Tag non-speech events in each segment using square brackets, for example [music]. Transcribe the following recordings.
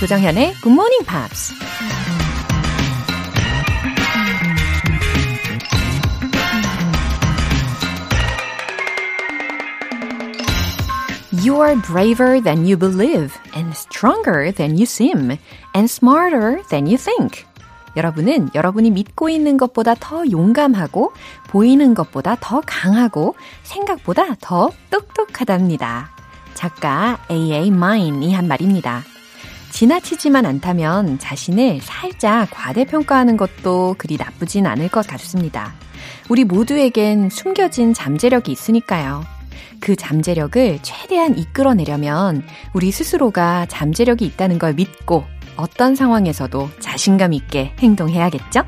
조정현의 Good Morning Pops. You are braver than you believe, and stronger than you seem, and smarter than you think. 여러분은 여러분이 믿고 있는 것보다 더 용감하고, 보이는 것보다 더 강하고, 생각보다 더 똑똑하답니다. 작가 A.A. Mine이 한 말입니다. 지나치지만 않다면 자신을 살짝 과대평가하는 것도 그리 나쁘진 않을 것 같습니다. 우리 모두에겐 숨겨진 잠재력이 있으니까요. 그 잠재력을 최대한 이끌어내려면 우리 스스로가 잠재력이 있다는 걸 믿고 어떤 상황에서도 자신감 있게 행동해야겠죠?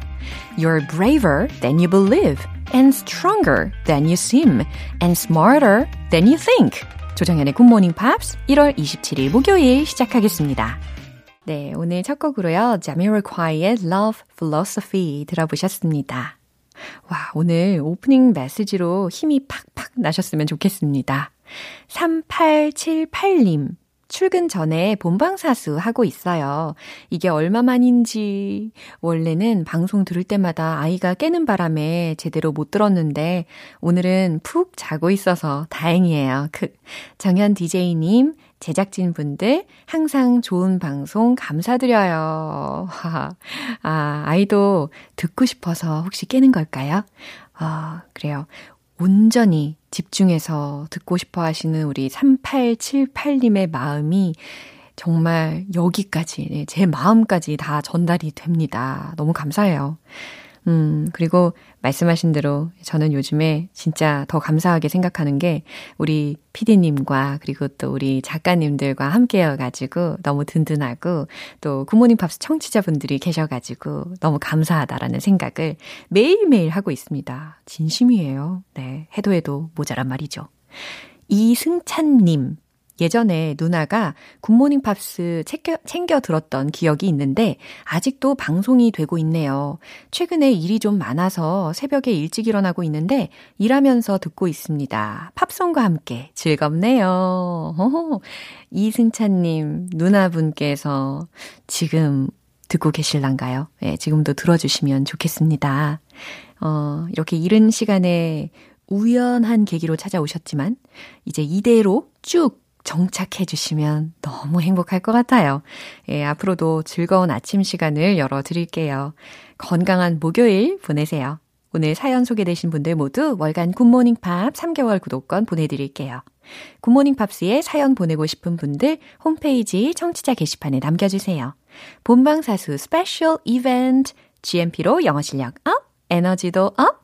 You're braver than you believe, and stronger than you seem, and smarter than you think. 조정현의 굿모닝 팝스 1월 27일 목요일 시작하겠습니다. 네, 오늘 첫 곡으로요. 자미로콰이의 Love Foolosophy 들어보셨습니다. 와, 오늘 오프닝 메시지로 힘이 팍팍 나셨으면 좋겠습니다. 3878님. 출근 전에 본방사수 하고 있어요. 이게 얼마만인지. 원래는 방송 들을 때마다 아이가 깨는 바람에 제대로 못 들었는데 오늘은 푹 자고 있어서 다행이에요. 그 정현 DJ님, 제작진 분들 항상 좋은 방송 감사드려요. [laughs] 아, 아이도 듣고 싶어서 혹시 깨는 걸까요? 아, 그래요. 온전히 집중해서 듣고 싶어 하시는 우리 3878님의 마음이 정말 여기까지, 네, 제 마음까지 다 전달이 됩니다. 너무 감사해요. 음, 그리고 말씀하신 대로 저는 요즘에 진짜 더 감사하게 생각하는 게 우리 피디님과 그리고 또 우리 작가님들과 함께여가지고 너무 든든하고 또 굿모닝 팝스 청취자분들이 계셔가지고 너무 감사하다라는 생각을 매일매일 하고 있습니다. 진심이에요. 네. 해도 해도 모자란 말이죠. 이승찬님. 예전에 누나가 굿모닝 팝스 챙겨, 챙겨 들었던 기억이 있는데 아직도 방송이 되고 있네요. 최근에 일이 좀 많아서 새벽에 일찍 일어나고 있는데 일하면서 듣고 있습니다. 팝송과 함께 즐겁네요. 허허. 이승찬님, 누나분께서 지금 듣고 계실란가요? 네, 지금도 들어주시면 좋겠습니다. 어, 이렇게 이른 시간에 우연한 계기로 찾아오셨지만, 이제 이대로 쭉 정착해 주시면 너무 행복할 것 같아요. 예, 앞으로도 즐거운 아침 시간을 열어 드릴게요. 건강한 목요일 보내세요. 오늘 사연 소개되신 분들 모두 월간 굿모닝 팝스 3개월 구독권 보내드릴게요. 굿모닝 팝스에 사연 보내고 싶은 분들 홈페이지 청취자 게시판에 남겨주세요. 본방사수 special 이벤트 GMP로 영어 실력 up, 에너지도 up,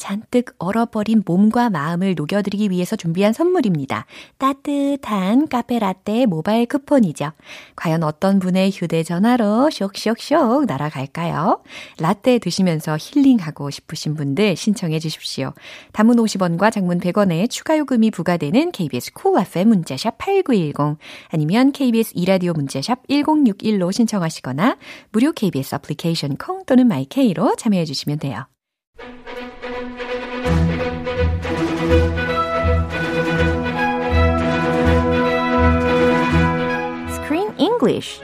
잔뜩 얼어버린 몸과 마음을 녹여드리기 위해서 준비한 선물입니다. 따뜻한 카페 라떼 모바일 쿠폰이죠. 과연 어떤 분의 휴대전화로 쇽쇽쇽 날아갈까요? 라떼 드시면서 힐링하고 싶으신 분들 신청해 주십시오. 단문 50원과 장문 100원에 추가 요금이 부과되는 KBS 쿨 cool 문자샵 8910 아니면 KBS 이라디오 문자샵 1061로 신청하시거나 무료 KBS 애플리케이션 콩 또는 마이케이로 참여해 주시면 돼요. English.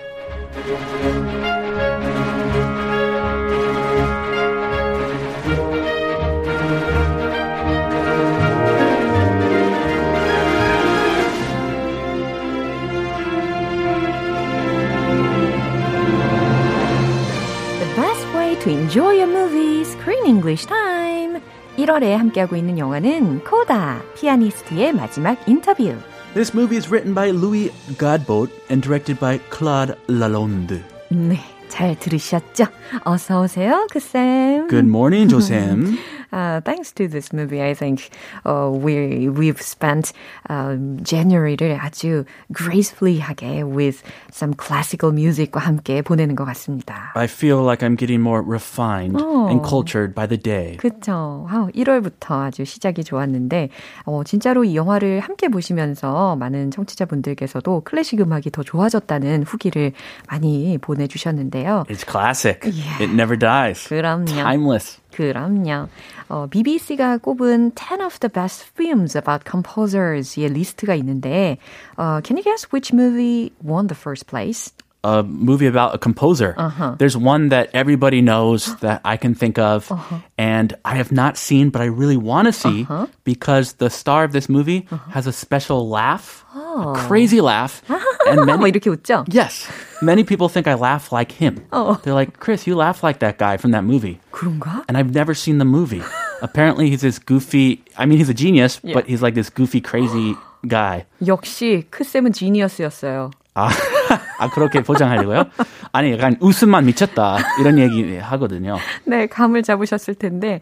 The best way to enjoy a movie, Screen English time. 1월에 함께하고 있는 영화는 코다, 피아니스트의 마지막 인터뷰. This movie is written by Louis Godbout and directed by Claude Lalonde. 네, 잘 들으셨죠? 어서 오세요, 그쌤. Good morning, Josem. [laughs] Uh, thanks to this movie, I think uh, we we've spent uh, January를 아주 gracefully 하게 with some classical music과 함께 보내는 것 같습니다. I feel like I'm getting more refined Oh. and cultured by the day. 그쵸. 아, 1월부터 아주 시작이 좋았는데, 어, 진짜로 이 영화를 함께 보시면서 많은 청취자분들께서도 클래식 음악이 더 좋아졌다는 후기를 많이 보내주셨는데요. It's classic. Yeah. It never dies. 그럼요. Timeless. 그럼요. 어, BBC가 꼽은 10 of the best films about composers의 리스트가 있는데, 어, can you guess which movie won the first place? a movie about a composer. Uh-huh. There's one that everybody knows that I can think of, and I have not seen, but I really want to see Uh-huh. because the star of this movie has a special laugh, a crazy laugh, [laughs] and 뭐 many 이렇게 웃죠? yes, many people think I laugh like him. Oh. They're like, Chris, you laugh like that guy from that movie, 그런가? and I've never seen the movie. [laughs] Apparently, he's this goofy. I mean, he's a genius, Yeah. but he's like this goofy, crazy [gasps] guy. 역시 크쌤은 지니어스였어요. [laughs] 아, 아 그렇게 포장하려고요? 아니 약간 웃음만 미쳤다 이런 얘기 하거든요. 네, 감을 잡으셨을 텐데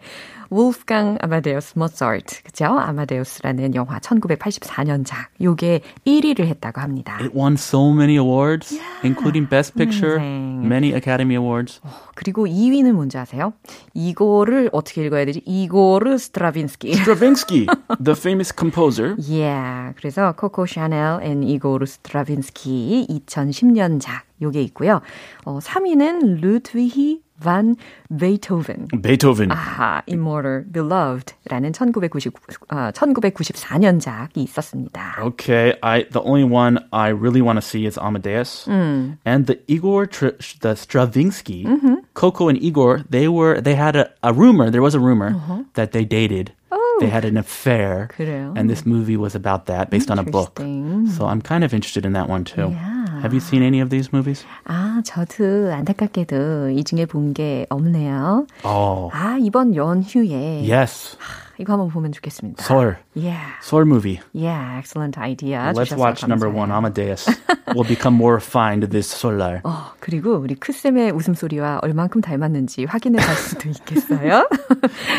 wolfgang Amadeus Mozart, 그죠? 아마데우스라는 영화 1984년작. 요게 1위를 했다고 합니다. It won so many awards, including Best Picture, amazing. many Academy Awards. 그리고 2위는 뭔지 아세요? 이거를 어떻게 읽어야 되지? 이고르 스트라빈스키. Stravinsky, the famous composer. Yeah. 그래서 코코 샤넬 앤 이고르 스트라빈스키 2010년작 요게 있고요. 어, 3위는 루드위히 반 베이토벤. Beethoven. 아하, Immortal Beloved라는 1990, 어, 1994년작이 있었습니다. Okay, I the only one I really want to see is Amadeus and the Igor Tr- the Stravinsky. Coco and Igor, they were they had a, a rumor. There was a rumor that they dated. They had an affair, 그래요? and this movie was about that, based on a book. Interesting. So I'm kind of interested in that one too. Yeah. Have you seen any of these movies? 아, 저도 안타깝게도 이 중에 본 게 없네요. Oh, 아, 이번 연휴에 yes, 이거 한번 보면 좋겠습니다. Soul, Yeah. Soul movie. Yeah, excellent idea. Let's watch number 감사해요. one, Amadeus. we'll become more refined this solar. 어, 그리고 우리 크쌤의 웃음소리와 얼만큼 닮았는지 확인해 볼 수도 있겠어요.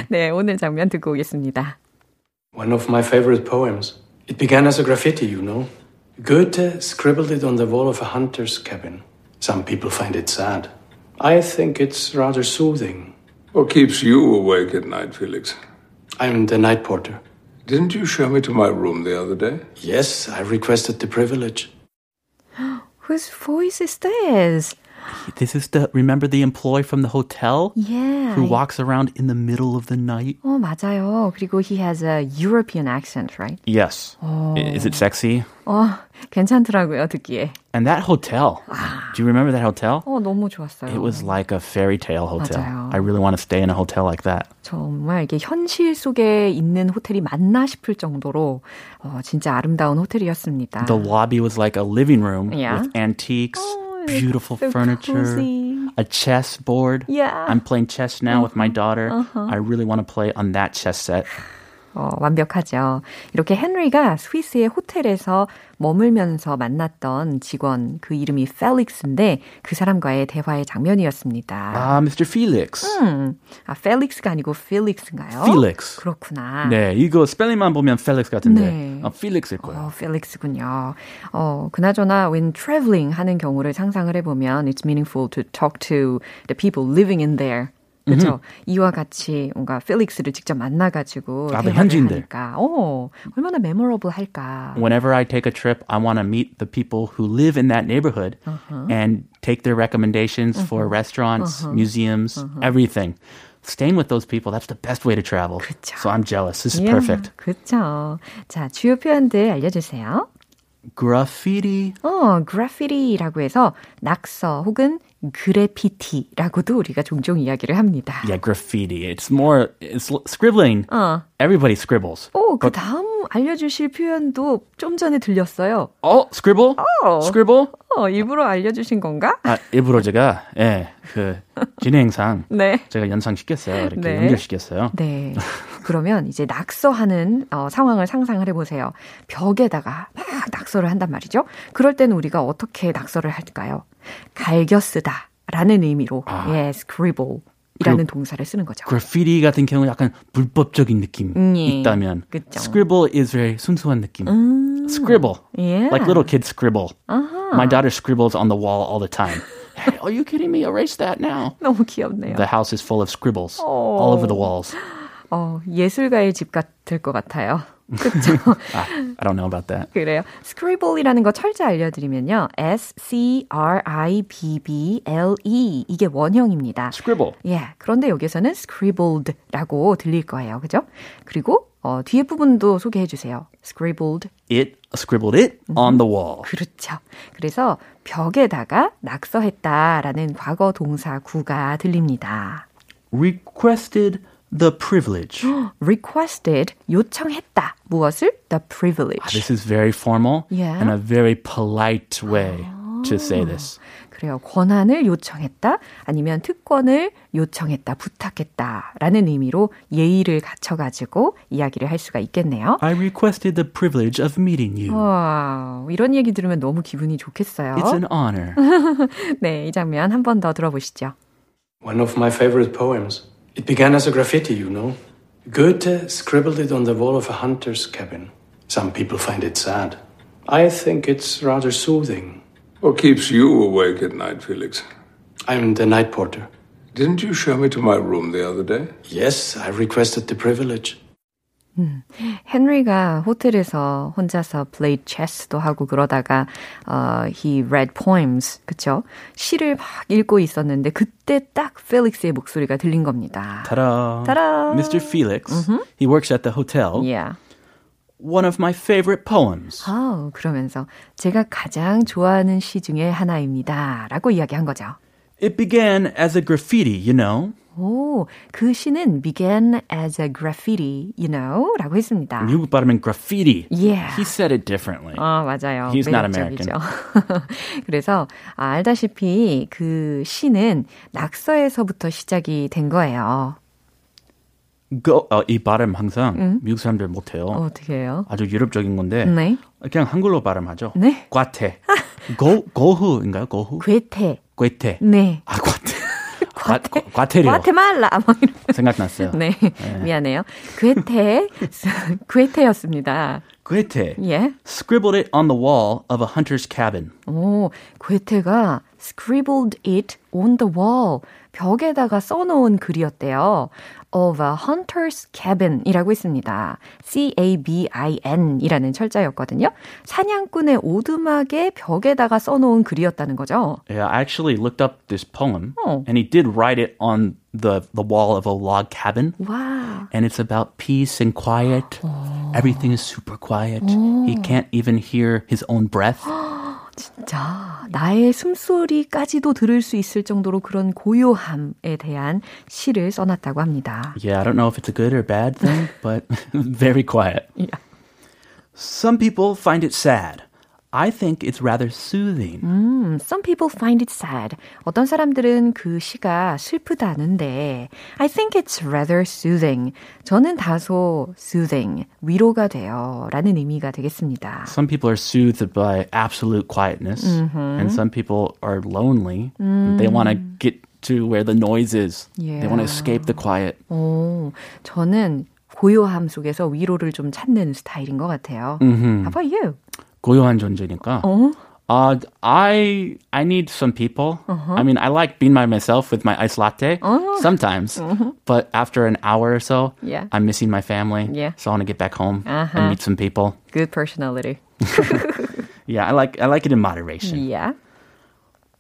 네, 오늘 장면 듣고 오겠습니다. One of my favorite poems. It began as a graffiti, you know. Goethe scribbled it on the wall of a hunter's cabin. Some people find it sad. I think it's rather soothing. What keeps you awake at night, Felix? I'm the night porter. Didn't you show me to my room the other day? Yes, I requested the privilege. [gasps] Whose voice is this? This is the remember the employee from the hotel Yeah. who walks around in the middle of the night. 어, 맞아요. 그리고 he has a European accent, right? Yes. I- Is it sexy? 어, 괜찮더라고요, 듣기에. And that hotel. Do you remember that hotel? 어, 너무 좋았어요. It was like a fairy tale hotel. 맞아요. I really want to stay in a hotel like that. 정말 이게 현실 속에 있는 호텔이 맞나 싶을 정도로 어, 진짜 아름다운 호텔이었습니다. The lobby was like a living room Yeah. with antiques, Oh, beautiful so furniture, cozy. a chess board. Yeah. Uh-huh. I'm playing chess now with my daughter. I really want to play on that chess set. 어, 완벽하죠. 이렇게 헨리가 스위스의 호텔에서 머물면서 만났던 직원, 그 이름이 펠릭스인데 그 사람과의 대화의 장면이었습니다. Ah, Mr. Felix. 음, 아, 펠릭스가 아니고 필릭스인가요? Felix. 그렇구나. 네, 이거 스펠링만 보면 Felix 같은데 네. 아, Felix일 거예요. 어, 펠릭스군요. 어, 그나저나 when traveling 하는 경우를 상상을 해보면 it's meaningful to talk to the people living in there. 그렇죠. 이와 같이 뭔가 필릭스를 직접 만나가지고 아, 현지인들. 하니까 어, 얼마나 메모러블 할까. Whenever I take a trip, I want to meet the people who live in that neighborhood Uh-huh. and take their recommendations for restaurants, museums, Uh-huh. everything. Staying with those people, that's the best way to travel. 그쵸. So I'm jealous. This is Yeah, perfect. 그렇죠. 자, 주요 표현들 알려주세요. Graffiti. 어, 그래피티라고 해서 낙서 혹은 그래피티라고도 우리가 종종 이야기를 합니다. Yeah, graffiti. It's more, it's scribbling. 어. Everybody scribbles. 오, 그 다음 알려주실 표현도 좀 전에 들렸어요. Oh, scribble? Oh. Scribble? 어, 일부러 알려주신 건가? 아, 일부러 제가, 예, 그, 진행상. 네. 제가 연상시켰어요. 이렇게 네. 연결시켰어요. 네. [laughs] 그러면 이제 낙서하는 어, 상황을 상상을 해보세요. 벽에다가 막 낙서를 한단 말이죠. 그럴 때는 우리가 어떻게 낙서를 할까요? 갈겨 쓰다 라는 의미로 아. 예, scribble 이라는 동사를 쓰는 거죠. graffiti 같은 경우는 약간 불법적인 느낌 음, 예. 있다면 그쵸. scribble is very 순수한 느낌. 음, scribble. 예. Like little kids scribble. 아하. My daughter scribbles on the wall all the time. Are you kidding me? Erase that now. 너무 귀엽네요. The house is full of scribbles Oh. all over the walls. 어, 예술가의 집 같을 것 같아요. [laughs] 그렇죠. I don't know about that. 그래요. scribble이라는 거 철자 알려드리면요. S-C-R-I-B-B-L-E 이게 원형입니다. Scribble. 예, 그런데 여기서는 scribbled라고 들릴 거예요. 그죠? 그리고 어, 뒤에 부분도 소개해 주세요. scribbled. It scribbled it on the wall. 그렇죠. 그래서 벽에다가 낙서했다라는 과거 동사 구가 들립니다. Requested the privilege. requested 요청했다. 무엇을? the privilege. This is very formal Yeah. and a very polite way to say this. 그래요. 권한을 요청했다. 아니면 특권을 요청했다. 부탁했다라는 의미로 예의를 갖춰 가지고 이야기를 할 수가 있겠네요. I requested the privilege of meeting you. 와, 이런 얘기 들으면 너무 기분이 좋겠어요. It's an honor. 네, 이 장면 한 번 더 들어보시죠. One of my favorite poems. It began as a graffiti, you know. Goethe scribbled it on the wall of a hunter's cabin. Some people find it sad. I think it's rather soothing. What keeps you awake at night, Felix? I'm the night porter. Didn't you show me to my room the other day? Yes, I requested the privilege. 헨리가 호텔에서 혼자서 played chess도 하고 그러다가 uh, he read poems, 그쵸? 시를 막 읽고 있었는데 그때 딱 펠릭스의 목소리가 들린 겁니다. Ta-da. Ta-da. Mr. Felix. He works at the hotel. Yeah. One of my favorite poems. 아, 그러면서 제가 가장 좋아하는 시 중에 하나입니다. 라고 이야기한 거죠. It began as a graffiti, you know. 오, 그 시는 began as a graffiti, you know? 라고 했습니다. 미국 발음은 graffiti. Yeah. He said it differently. 아, 맞아요. He's not 매력적이죠. [laughs] 그래서 아, 알다시피 그 시는 낙서에서부터 시작이 된 거예요. Go, 어, 이 발음 항상 미국 사람들 못해요. 어떻게 해요? 아주 유럽적인 건데 네. 그냥 한글로 발음하죠. 네. 과태. 고 고흐인가요? 고흐? 괴테. 괴태. 네. 아 과태. 과, 과, 과태료. 과테말라. 뭐 이런. 생각났어요. 네. 미안해요. 괴테. 괴테였습니다. 괴태. 예. Scribbled it on the wall of a hunter's cabin. 오, 괴테가 scribbled it on the wall. 벽에다가 써놓은 글이었대요. Of a hunter's cabin이라고 있습니다. C-A-B-I-N 이라는 철자였거든요. 사냥꾼의 오두막의 벽에다가 써놓은 글이었다는 거죠. Yeah, I actually looked up this poem, Oh. and he did write it on the the wall of a log cabin. 와. And it's about peace and quiet. Everything is super quiet. He can't even hear his own breath. 자, 나의 숨소리까지도 들을 수 있을 정도로 그런 고요함에 대한 시를 써놨다고 합니다. Yeah, I don't know if it's a good or bad thing, but very quiet. Yeah. Some people find it sad. I think it's rather soothing. 음, some people find it sad. 어떤 사람들은 그 시가 슬프다는데 I think it's rather soothing. 저는 다소 soothing, 위로가 돼요. 라는 의미가 되겠습니다. Some people are soothed by absolute quietness, and some people are lonely. They want to get to where the noise is. They want to Yeah. escape the quiet. 오, 저는 고요함 속에서 위로를 좀 찾는 스타일인 것 같아요. How about you? 고요한 존재니까. 어? Uh, I I need some people. I mean, I like being by myself with my iced latte sometimes, but after an hour or so, Yeah. I'm missing my family. Yeah. So I want to get back home Uh-huh. and meet some people. Good personality. [laughs] Yeah, I like I like it in moderation. Yeah.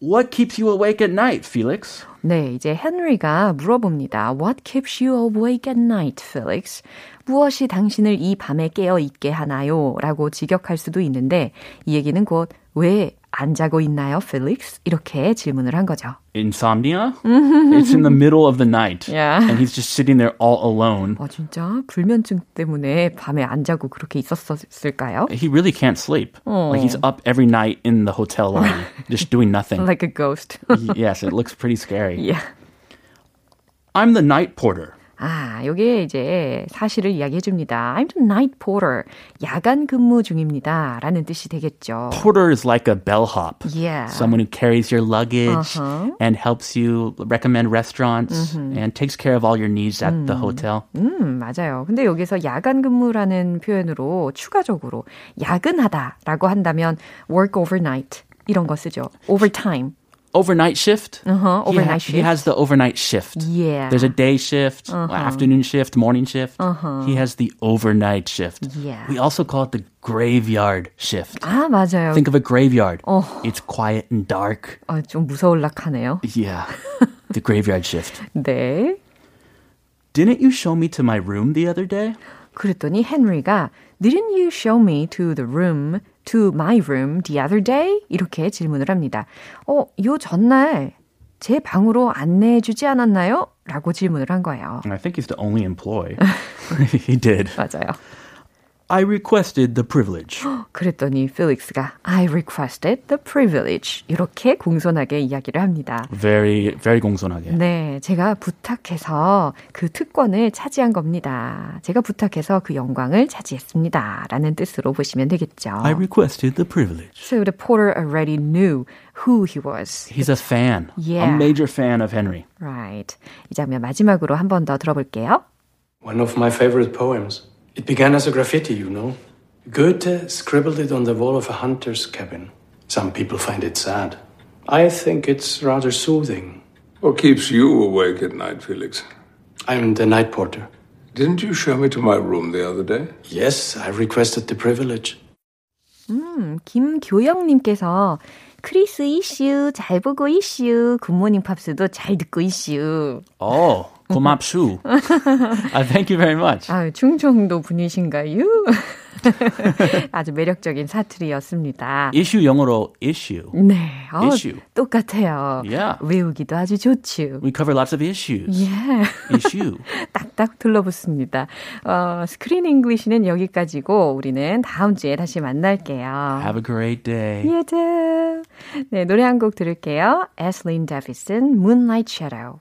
What keeps you awake at night, Felix? 네, 이제 헨리가 물어봅니다. What keeps you awake at night, Felix? 무엇이 당신을 이 밤에 깨어 있게 하나요? 라고 직역할 수도 있는데 이 얘기는 곧 왜 안 자고 있나요, Felix? 이렇게 질문을 한 거죠. Insomnia? it's in the middle of the night. Yeah. And he's just sitting there all alone. 아, 진짜 불면증 때문에 밤에 안 자고 그렇게 있었을까요? He really can't sleep. Like he's up every night in the hotel lobby, [laughs] just doing nothing. Like a ghost. yes, it looks pretty scary. yeah. [laughs] I'm the night porter. 아, 여기에 이제 사실을 이야기해 줍니다. I'm the night porter. 야간 근무 중입니다. 라는 뜻이 되겠죠. Porter is like a bellhop. Yeah. Someone who carries your luggage Uh-huh. and helps you recommend restaurants and takes care of all your needs at the hotel. 음, 맞아요. 근데 여기서 야간 근무라는 표현으로 추가적으로 야근하다라고 한다면 work overnight 이런 거 쓰죠. overtime. overnight shift. Uh-huh, He overnight ha- shift. He has the overnight shift. Yeah. There's a day shift, afternoon shift, morning shift. He has the overnight shift. Yeah. We also call it the graveyard shift. 아, 맞아요. Think of a graveyard. Oh. It's quiet and dark. 어, 좀 무서울락하네요. Yeah. the graveyard shift. [laughs] 네. Didn't you show me to my room the other day? 그랬더니 헨리가 Didn't you show me to the room, to my room the other day? 이렇게 질문을 합니다. 어, 요 전날 제 방으로 안내해 주지 않았나요? 라고 질문을 한 거예요. And I think he's the only employee. he did. 맞아요. I requested the privilege. 그랬더니 필릭스가 I requested the privilege 이렇게 공손하게 이야기를 합니다. Very, very 공손하게. 네, 제가 부탁해서 그 특권을 차지한 겁니다. 제가 부탁해서 그 영광을 차지했습니다. 라는 뜻으로 보시면 되겠죠. I requested the privilege. So the porter already knew who he was. He's a fan, Yeah. a major fan of Henry. Right. 이 장면 마지막으로 한 번 더 들어볼게요. One of my favorite poems. It began as a graffiti, you know. Goethe scribbled it on the wall of a hunter's cabin. Some people find it sad. I think it's rather soothing. What keeps you awake at night, Felix? I'm the night porter. Didn't you show me to my room the other day? Yes, I requested the privilege. 김교영님께서 크리스 이슈 잘 보고 이슈 굿모닝 팝스도 잘 듣고 이슈. Oh, 고맙수. uh, thank you very much. 아, 충청도 분이신가요? 아주 매력적인 사투리였습니다. Issue 영어로 issue. 네, 어, Issue. 똑같아요. Yeah. 외우기도 아주 좋죠. We cover lots of issues. 예, Issue. 딱딱 둘러붙습니다. 어, Screen English는 여기까지고 우리는 다음 주에 다시 만날게요. Have a great day. You too. 네, 노래 한 곡 들을게요. 에슬린 데비슨, Moonlight Shadow.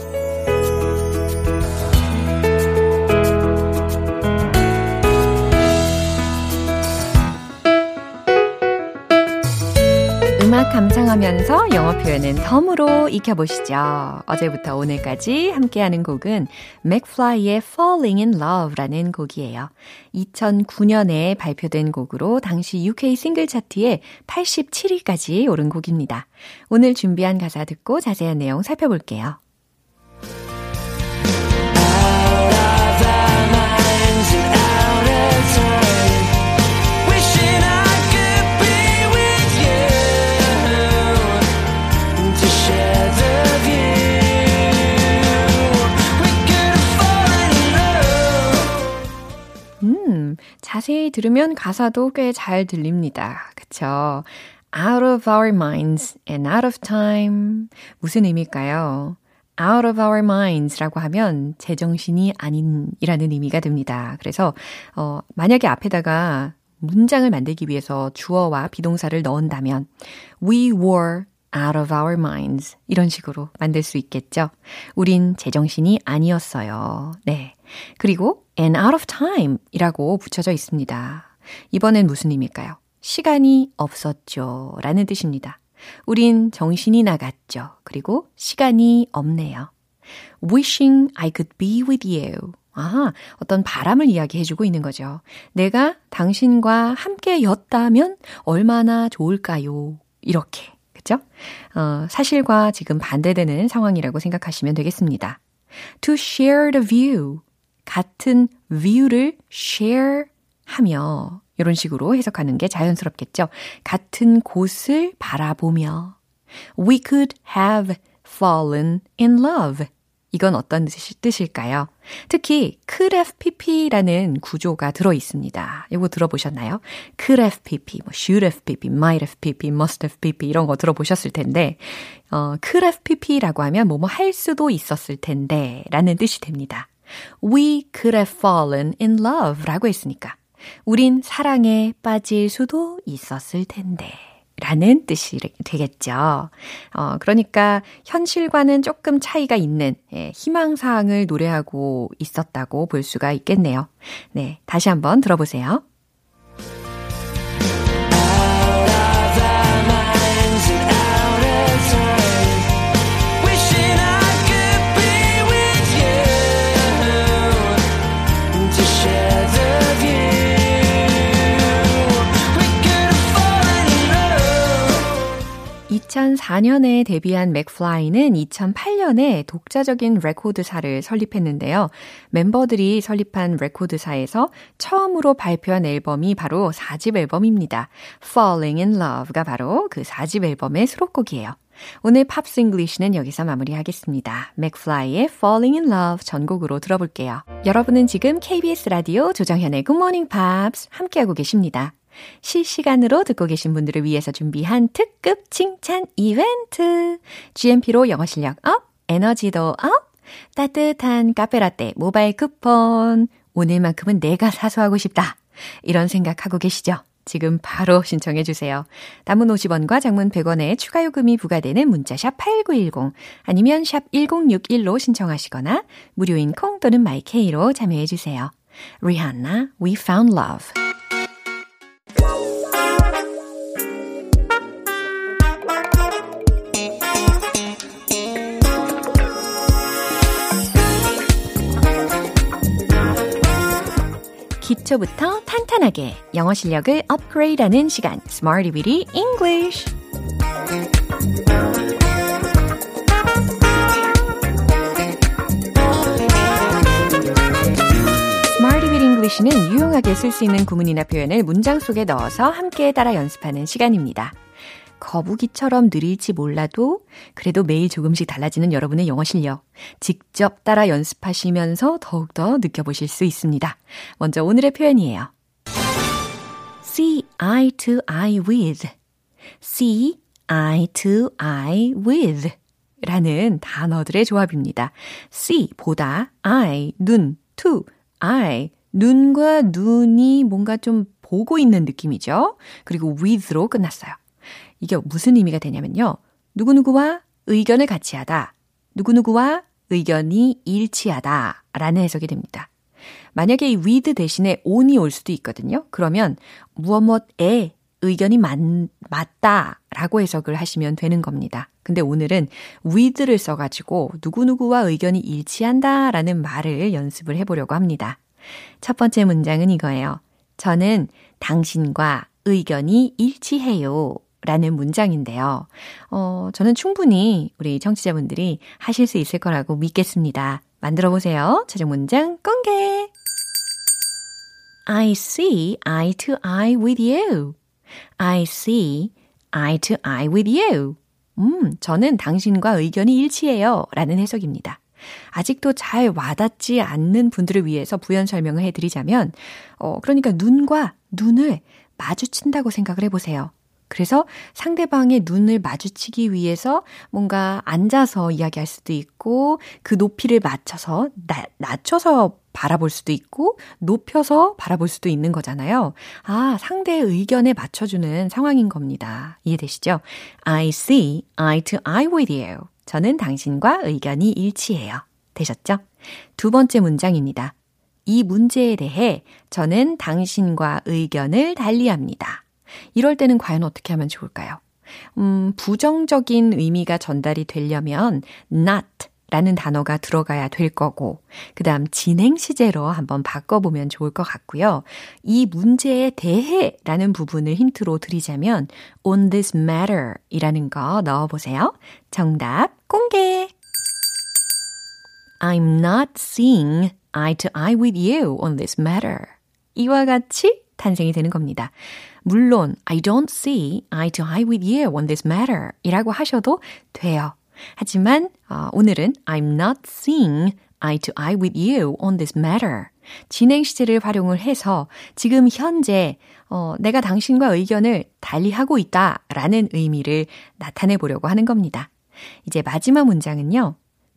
음악 감상하면서 영어 표현은 덤으로 익혀보시죠. 어제부터 오늘까지 함께하는 곡은 맥플라이의 Falling in Love라는 곡이에요. 2009년에 발표된 곡으로 당시 UK 싱글 차트에 87위까지 오른 곡입니다. 오늘 준비한 가사 듣고 자세한 내용 살펴볼게요. 자세히 들으면 가사도 꽤 잘 들립니다. 그쵸? Out of our minds and out of time. 무슨 의미일까요? out of our minds 라고 하면 제정신이 아닌이라는 의미가 됩니다. 그래서, 어, 만약에 앞에다가 문장을 만들기 위해서 주어와 비동사를 넣은다면, we were out of our minds. 이런 식으로 만들 수 있겠죠. 우린 제정신이 아니었어요. 네. 그리고 and out of time 이라고 붙여져 있습니다. 이번엔 무슨 의미일까요? 시간이 없었죠. 라는 뜻입니다. 우린 정신이 나갔죠. 그리고 시간이 없네요. Wishing I could be with you. 아, 어떤 바람을 이야기해주고 있는 거죠. 내가 당신과 함께였다면 얼마나 좋을까요? 이렇게. 그죠? 어, 사실과 지금 반대되는 상황이라고 생각하시면 되겠습니다. To share the view. 같은 view를 share 하며 이런 식으로 해석하는 게 자연스럽겠죠. 같은 곳을 바라보며 We could have fallen in love. 이건 어떤 뜻일까요? 특히 could have pp라는 구조가 들어 있습니다. 이거 들어보셨나요? could have pp, 뭐 should have pp, might have pp, must have pp 이런 거 들어보셨을 텐데 어, could have pp라고 하면 뭐뭐 할 수도 있었을 텐데 라는 뜻이 됩니다. We could have fallen in love 라고 했으니까. 우린 사랑에 빠질 수도 있었을 텐데. 라는 뜻이 되겠죠. 어, 그러니까 현실과는 조금 차이가 있는 예, 희망사항을 노래하고 있었다고 볼 수가 있겠네요. 네, 다시 한번 들어보세요. (2004년에) 데뷔한 맥플라이는 (2008년에) 독자적인 레코드사를 설립했는데요. 멤버들이 설립한 레코드사에서 처음으로 발표한 앨범이 바로 4집 앨범입니다. Falling in Love가 바로 그 4집 앨범의 수록곡이에요. 오늘 Pops English는 여기서 마무리하겠습니다. 맥플라이의 Falling in Love 전곡으로 들어볼게요. 여러분은 지금 KBS 라디오 조정현의 Good Morning Pops 함께하고 계십니다. 실시간으로 듣고 계신 분들을 위해서 준비한 특급 칭찬 이벤트. GMP로 영어 실력 up, 에너지도 up, 따뜻한 카페라떼 모바일 쿠폰. 오늘만큼은 내가 사소하고 싶다. 이런 생각하고 계시죠? 지금 바로 신청해 주세요. 단문 50원과 장문 100원의 추가 요금이 부과되는 문자샵 8910 아니면 샵 1061로 신청하시거나 무료인 콩 또는 My K로 참여해 주세요. Rihanna, We Found Love. 기초부터 탄탄하게 영어 실력을 업그레이드하는 시간 Smarty Weedy English English는 유용하게 쓸 수 있는 구문이나 표현을 문장 속에 넣어서 함께 따라 연습하는 시간입니다. 거북이처럼 느릴지 몰라도 그래도 매일 조금씩 달라지는 여러분의 영어 실력 직접 따라 연습하시면서 더욱더 느껴보실 수 있습니다. 먼저 오늘의 표현이에요. see eye to eye with see eye to eye with 라는 단어들의 조합입니다. see 보다 eye 눈 to eye 눈과 눈이 뭔가 좀 보고 있는 느낌이죠. 그리고 with로 끝났어요. 이게 무슨 의미가 되냐면요. 누구누구와 의견을 같이 하다. 누구누구와 의견이 일치하다. 라는 해석이 됩니다. 만약에 이 with 대신에 on이 올 수도 있거든요. 그러면 무엇 무엇에 의견이 맞, 맞다 라고 해석을 하시면 되는 겁니다. 근데 오늘은 with를 써가지고 누구누구와 의견이 일치한다 라는 말을 연습을 해보려고 합니다. 첫 번째 문장은 이거예요. 저는 당신과 의견이 일치해요. 라는 문장인데요. 어, 저는 충분히 우리 청취자분들이 하실 수 있을 거라고 믿겠습니다. 만들어 보세요. 최종 문장 공개! I see eye to eye with you. I see eye to eye with you. 음, 저는 당신과 의견이 일치해요. 라는 해석입니다. 아직도 잘 와닿지 않는 분들을 위해서 부연 설명을 해드리자면, 어, 그러니까 눈과 눈을 마주친다고 생각을 해보세요. 그래서 상대방의 눈을 마주치기 위해서 뭔가 앉아서 이야기할 수도 있고 그 높이를 맞춰서 나, 낮춰서 바라볼 수도 있고 높여서 바라볼 수도 있는 거잖아요. 아, 상대의 의견에 맞춰주는 상황인 겁니다. 이해되시죠? I see eye to eye with you. 저는 당신과 의견이 일치해요. 되셨죠? 두 번째 문장입니다. 이 문제에 대해 저는 당신과 의견을 달리합니다. 이럴 때는 과연 어떻게 하면 좋을까요? 음, 부정적인 의미가 전달이 되려면 not 라는 단어가 들어가야 될 거고, 그 다음 진행 시제로 한번 바꿔보면 좋을 것 같고요. 이 문제에 대해 라는 부분을 힌트로 드리자면, on this matter 이라는 거 넣어보세요. 정답 공개! I'm not seeing eye to eye with you on this matter. 이와 같이 탄생이 되는 겁니다. 물론 I don't see eye to eye with you on this matter 이라고 하셔도 돼요. 하지만 어, 오늘은 I'm not seeing eye to eye with you on this matter. 진행 시제를 활용을 해서 지금 현재 어, 내가 당신과 의견을 달리하고 있다라는 의미를 나타내 보려고 하는 겁니다. 이제 마지막 문장은요.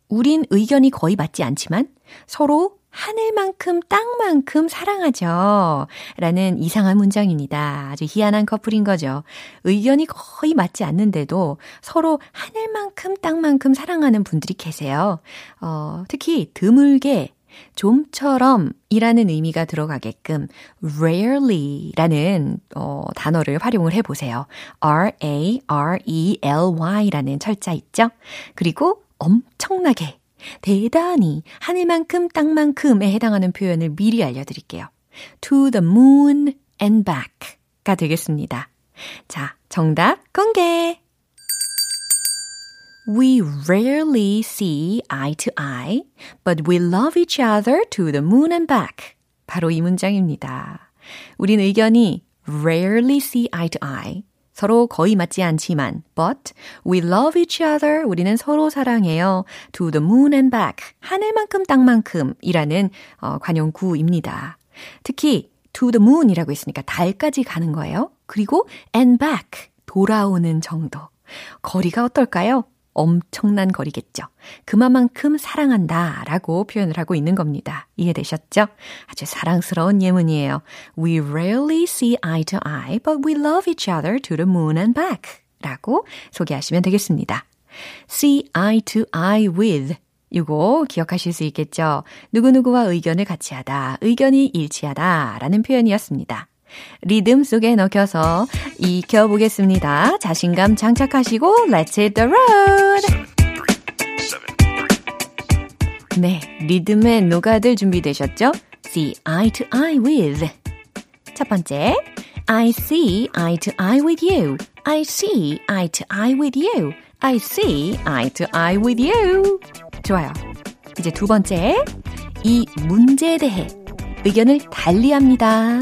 우린 의견이 거의 맞지 않지만 서로 하늘만큼 땅만큼 사랑하죠. 라는 이상한 문장입니다. 아주 희한한 커플인 거죠. 의견이 거의 맞지 않는데도 서로 하늘만큼 땅만큼 사랑하는 분들이 계세요. 어, 특히 드물게 좀처럼 이라는 의미가 들어가게끔 rarely라는 어, 단어를 활용을 해보세요. R-A-R-E-L-Y라는 철자 있죠? 그리고 엄청나게 대단히 하늘만큼 땅만큼에 해당하는 표현을 미리 알려드릴게요. to the moon and back가 되겠습니다. 자, 정답 공개! We rarely see eye to eye, but we love each other to the moon and back. 바로 이 문장입니다. 우린 의견이 rarely see eye to eye. 서로 거의 맞지 않지만, but we love each other. 우리는 서로 사랑해요. To the moon and back. 하늘만큼 땅만큼 이라는 어, 관용구입니다. 특히 to the moon이라고 했으니까 달까지 가는 거예요. 그리고 and back. 돌아오는 정도. 거리가 어떨까요? 엄청난 거리겠죠. 그만큼 사랑한다 라고 표현을 하고 있는 겁니다. 이해되셨죠? 아주 사랑스러운 예문이에요. We rarely see eye to eye, but we love each other to the moon and back 라고 소개하시면 되겠습니다. see eye to eye with 이거 기억하실 수 있겠죠? 누구누구와 의견을 같이 하다, 의견이 일치하다 라는 표현이었습니다. 리듬 속에 넣겨서 익혀보겠습니다. 자신감 장착하시고 Let's hit the road! 네, 리듬에 녹아들 준비되셨죠? See eye to eye with. 첫 번째, I see eye to eye with you. I see eye to eye with you. I see eye to eye with you. 좋아요. 이제 두 번째, 이 문제에 대해 의견을 달리합니다.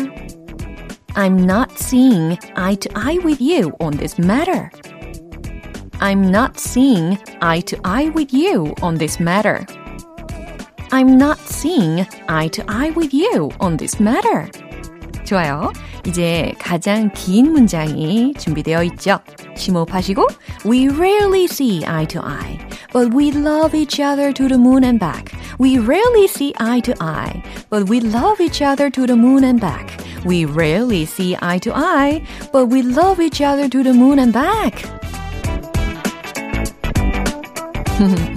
I'm not seeing eye to eye with you on this matter. I'm not seeing eye to eye with you on this matter. I'm not seeing eye to eye with you on this matter. 좋아요. 이제 가장 긴 문장이 준비되어 있죠. 심호흡하시고 We rarely see eye to eye, but we love each other to the moon and back. We rarely see eye to eye, but we love each other to the moon and back. We rarely see eye to eye, but we love each other to the moon and back. [laughs]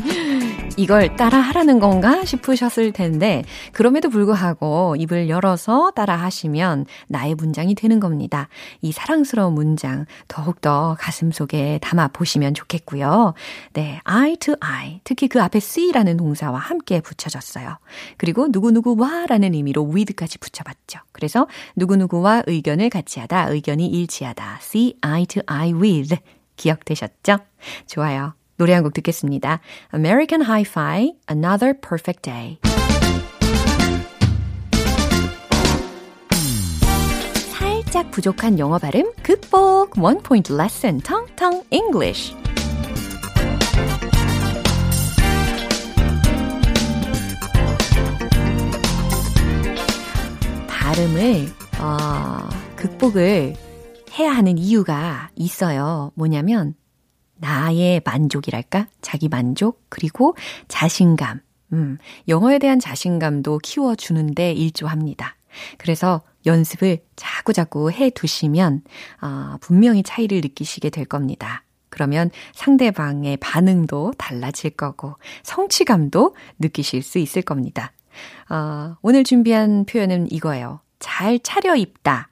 이걸 따라 하라는 건가 싶으셨을 텐데, 그럼에도 불구하고 입을 열어서 따라 하시면 나의 문장이 되는 겁니다. 이 사랑스러운 문장 더욱더 가슴 속에 담아 보시면 좋겠고요. 네, eye to eye. 특히 그 앞에 see라는 동사와 함께 붙여졌어요. 그리고 누구누구와 라는 의미로 with까지 붙여봤죠. 그래서 누구누구와 의견을 같이 하다, 의견이 일치하다. see eye to eye with. 기억되셨죠? 좋아요. 노래 한 곡 듣겠습니다. American Hi-Fi, Another Perfect Day. 살짝 부족한 영어 발음 극복 One Point Lesson Tong Tong English. 발음을 어, 극복을 해야 하는 이유가 있어요. 뭐냐면 나의 만족이랄까? 자기 만족? 그리고 자신감. 음, 영어에 대한 자신감도 키워주는데 일조합니다. 그래서 연습을 자꾸자꾸 해 두시면, 아, 분명히 차이를 느끼시게 될 겁니다. 그러면 상대방의 반응도 달라질 거고, 성취감도 느끼실 수 있을 겁니다. 어, 오늘 준비한 표현은 이거예요. 잘 차려입다.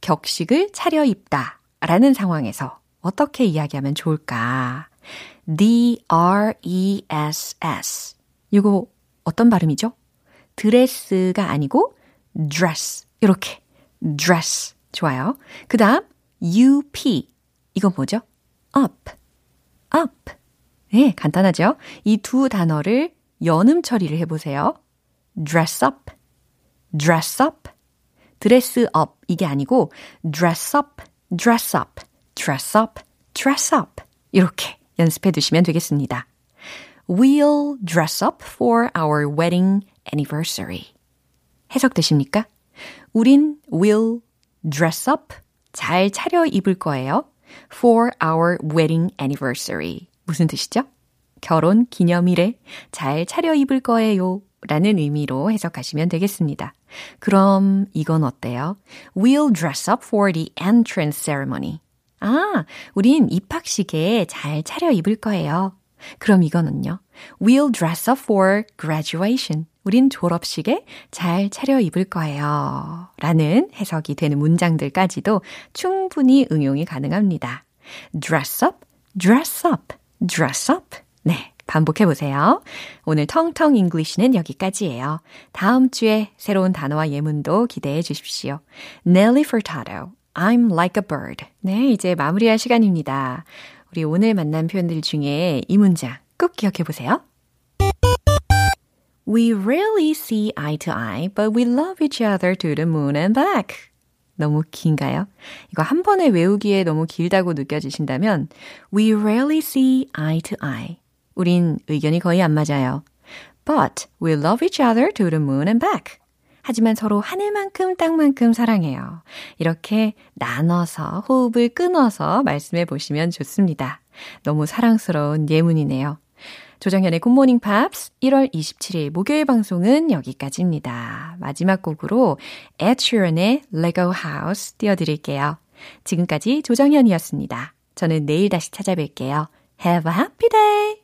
격식을 차려입다. 라는 상황에서 어떻게 이야기하면 좋을까? D-R-E-S-S. 이거 어떤 발음이죠? 드레스가 아니고 dress. 이렇게. dress. 좋아요. 그 다음, UP. 이건 뭐죠? up. up. 네, 간단하죠? 이 두 단어를 연음 처리를 해보세요. dress up. dress up. dress up. 이게 아니고 dress up. dress up. Dress up, dress up. 이렇게 연습해 두시면 되겠습니다. We'll dress up for our wedding anniversary. 해석되십니까? 우린 will dress up, 잘 차려 입을 거예요. for our wedding anniversary. 무슨 뜻이죠? 결혼 기념일에 잘 차려 입을 거예요. 라는 의미로 해석하시면 되겠습니다. 그럼 이건 어때요? We'll dress up for the entrance ceremony. 아, 우린 입학식에 잘 차려입을 거예요. 그럼 이거는요. We'll dress up for graduation. 우린 졸업식에 잘 차려입을 거예요. 라는 해석이 되는 문장들까지도 충분히 응용이 가능합니다. dress up, dress up, dress up. 네. 반복해 보세요. 오늘 텅텅 English는 여기까지예요. 다음 주에 새로운 단어와 예문도 기대해 주십시오. Nelly Furtado, I'm like a bird. 네, 이제 마무리할 시간입니다. 우리 오늘 만난 표현들 중에 이 문장 꼭 기억해 보세요. We rarely see eye to eye, but we love each other to the moon and back. 너무 긴가요? 이거 한 번에 외우기에 너무 길다고 느껴지신다면 We rarely see eye to eye. 우린 의견이 거의 안 맞아요. But we love each other to the moon and back. 하지만 서로 하늘만큼 땅만큼 사랑해요. 이렇게 나눠서 호흡을 끊어서 말씀해 보시면 좋습니다. 너무 사랑스러운 예문이네요. 조정현의 Good Morning Pops 1월 27일 목요일 방송은 여기까지입니다. 마지막 곡으로 Ed Sheeran의 Lego House 띄워드릴게요. 지금까지 조정현이었습니다. 저는 내일 다시 찾아뵐게요. Have a happy day!